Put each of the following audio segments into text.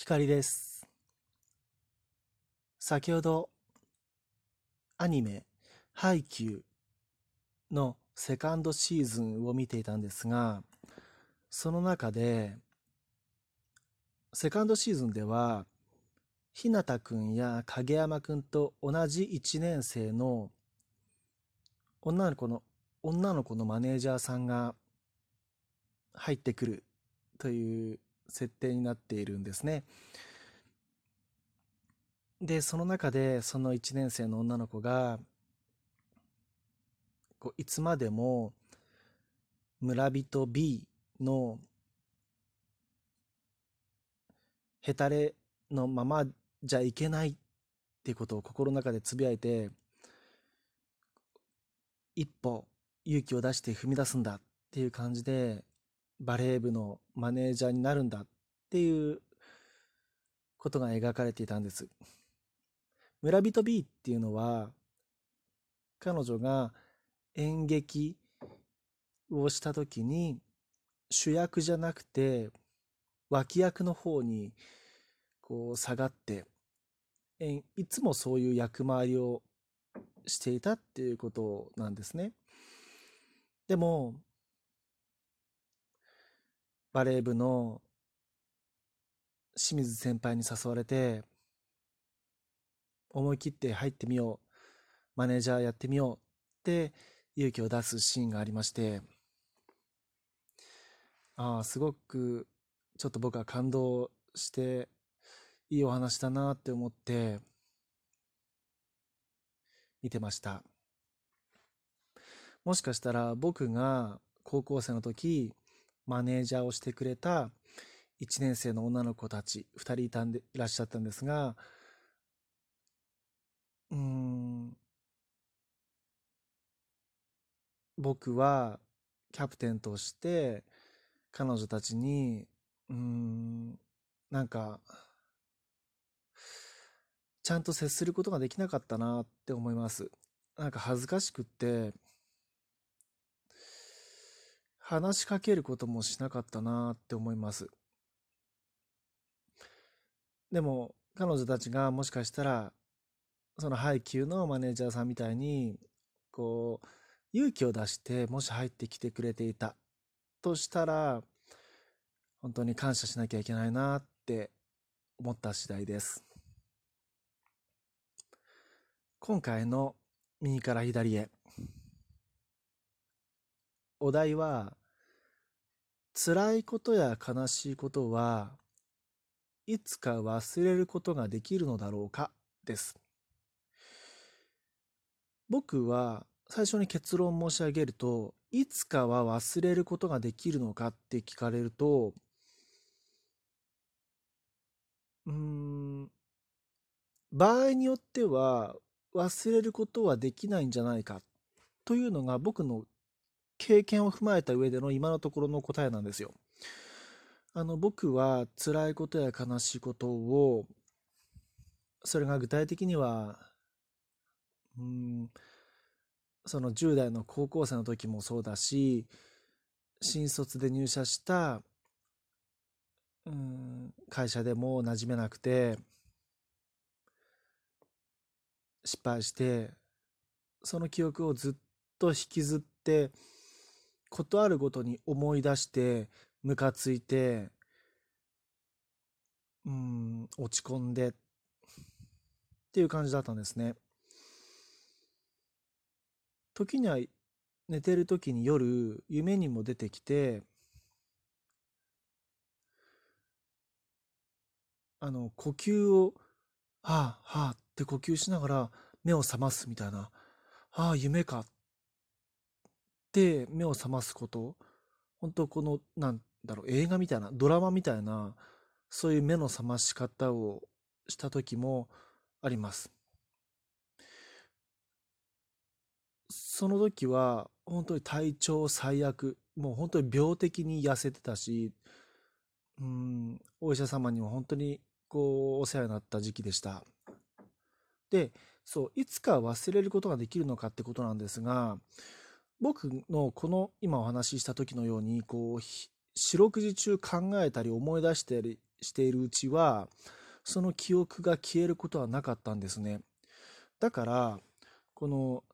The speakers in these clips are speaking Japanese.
光です。先ほどアニメ「ハイキュー」のセカンドシーズンを見ていたんですがその中でセカンドシーズンでは日向くんや影山くんと同じ1年生の女の子の女の子のマネージャーさんが入ってくるという設定になっているんですね。でその中でその1年生の女の子がこういつまでも村人 B のへたれのままじゃいけないっていうことを心の中でつぶやいて一歩勇気を出して踏み出すんだっていう感じでバレー部のマネージャーになるんだっていうことが描かれていたんです。村人 B っていうのは彼女が演劇をした時に主役じゃなくて脇役の方にこう下がっていつもそういう役回りをしていたっていうことなんですね。でもバレー部の清水先輩に誘われて思い切って入ってみようマネージャーやってみようって勇気を出すシーンがありましてああすごくちょっと僕は感動していいお話だなって思って見てました。もしかしたら僕が高校生の時マネージャーをしてくれた1年生の女の子たち2人いたんでいらっしゃったんですがうん僕はキャプテンとして彼女たちにうんなんかちゃんと接することができなかったなって思います。なんか恥ずかしくって話しかけることもしなかったなって思います。でも彼女たちがもしかしたらその配給のマネージャーさんみたいにこう勇気を出してもし入ってきてくれていたとしたら本当に感謝しなきゃいけないなって思った次第です。今回の右から左へ。お題は辛いことや悲しいことはいつか忘れることができるのだろうか？です。僕は最初に結論申し上げるといつかは忘れることができるのかって聞かれるとうん場合によっては忘れることはできないんじゃないかというのが僕の経験を踏まえた上での今のところの答えなんですよ。あの僕は辛いことや悲しいことをそれが具体的にはうんその10代の高校生の時もそうだし新卒で入社したうん会社でも馴染めなくて失敗してその記憶をずっと引きずって事あるごとに思い出してムカついてうん落ち込んでっていう感じだったんですね。時には寝てる時に夜夢にも出てきてあの呼吸をはあはあって呼吸しながら目を覚ますみたいなああ夢かて目を覚ますこと。本当このなんだろう映画みたいなドラマみたいなそういう目の覚まし方をした時もあります。その時は本当に体調最悪。もう本当に病的に痩せてたしうんお医者様にも本当にこうお世話になった時期でした。でそういつか忘れることができるのかってことなんですが僕のこの今お話しした時のようにこう四六時中考えたり思い出したりしているうちは、その記憶が消えることはなかったんですね。だから、この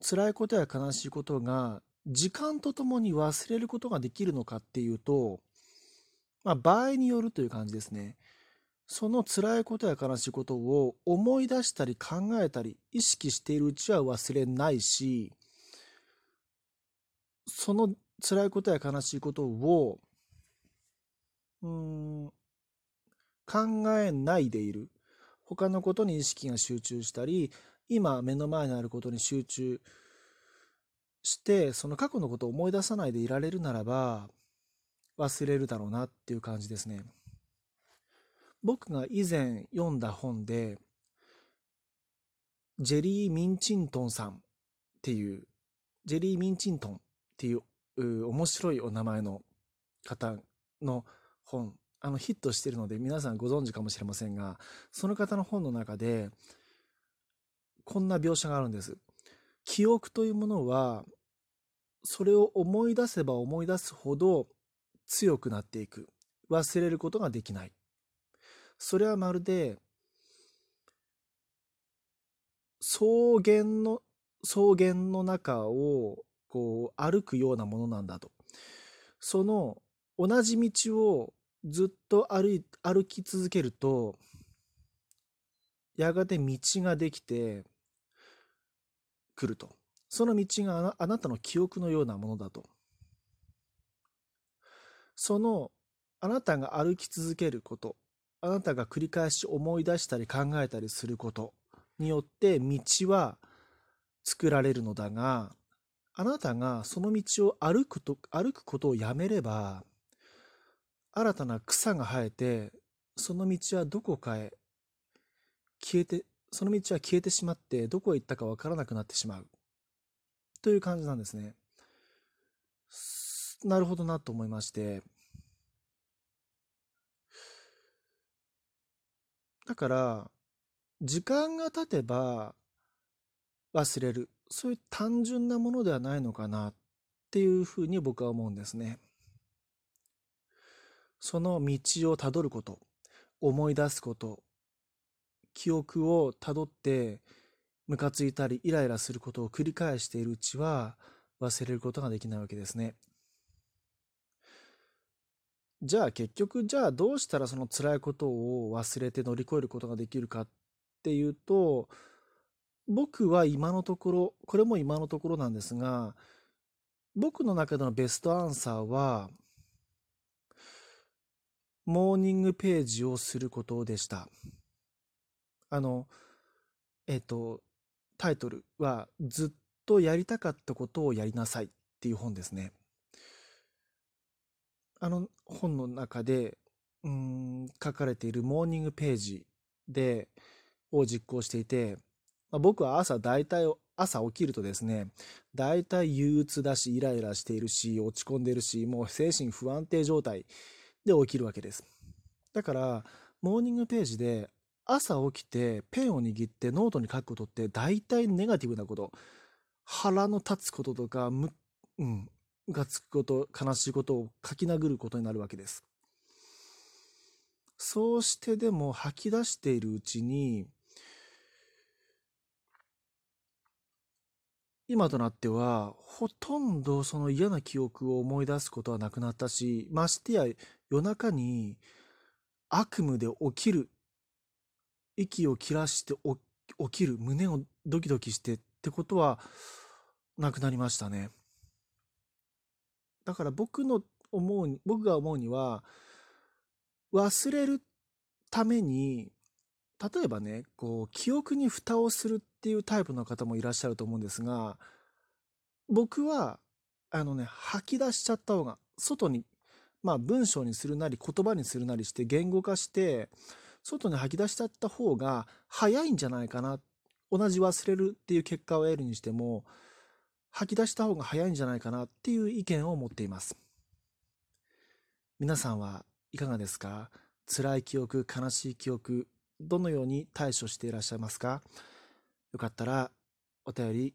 辛いことや悲しいことが時間とともに忘れることができるのかっていうと、まあ、場合によるという感じですね。その辛いことや悲しいことを思い出したり考えたり意識しているうちは忘れないし、その辛いことや悲しいことを、うん、考えないでいる。他のことに意識が集中したり、今目の前にあることに集中して、その過去のことを思い出さないでいられるならば、忘れるだろうなっていう感じですね。僕が以前読んだ本で、ジェリー・ミンチントンさんっていう、ジェリー・ミンチントンっていう面白いお名前の方の本、あのヒットしてるので皆さんご存知かもしれませんが、その方の本の中で、こんな描写があるんです。記憶というものは、それを思い出せば思い出すほど強くなっていく。忘れることができない。それはまるで、草原の、草原の中をこう歩くようなものなんだと。その同じ道をずっと歩い歩き続けると、やがて道ができてくると。その道があなたの記憶のようなものだと。そのあなたが歩き続けること、あなたが繰り返し思い出したり考えたりすることによって道は作られるのだが、あなたがその道を歩くと歩くことをやめれば、新たな草が生えて、その道はどこかへ消えて、その道は消えてしまって、どこへ行ったかわからなくなってしまう。という感じなんですね。なるほどなと思いまして。だから、時間が経てば忘れる。そういう単純なものではないのかなっていうふうに僕は思うんですね。その道をたどること、思い出すこと、記憶をたどってムカついたりイライラすることを繰り返しているうちは忘れることができないわけですね。じゃあ結局じゃあどうしたらその辛いことを忘れて乗り越えることができるかっていうと僕は今のところこれも今のところなんですが僕の中でのベストアンサーはモーニングページをすることでした。あの、えっ、と、タイトルはずっとやりたかったことをやりなさいっていう本ですね。あの本の中で、うん、書かれているモーニングページで、を実行していて、まあ、僕は朝大体、朝起きるとですね、大体憂鬱だし、イライラしているし、落ち込んでるし、もう精神不安定状態で起きるわけです。だから、モーニングページで朝起きてペンを握ってノートに書くことって大体ネガティブなこと、腹の立つこととか、む、うん、がつくこと、悲しいことを書き殴ることになるわけです。そうしてでも吐き出しているうちに、今となっては、ほとんどその嫌な記憶を思い出すことはなくなったし、ましてや夜中に悪夢で起きる息を切らして起きる胸をドキドキしてってことはなくなりましたね。だから僕の思うに僕が思うには忘れるために例えばねこう記憶に蓋をするっていうタイプの方もいらっしゃると思うんですが僕はあのね吐き出しちゃった方が外にまあ文章にするなり言葉にするなりして言語化して外に吐き出しちゃった方が早いんじゃないかな。同じ忘れるっていう結果を得るにしても、吐き出した方が早いんじゃないかなっていう意見を持っています。皆さんはいかがですか？辛い記憶、悲しい記憶、どのように対処していらっしゃいますか？よかったらお便り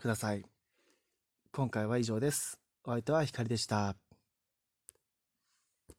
ください。今回は以上です。お相手はひかりでした。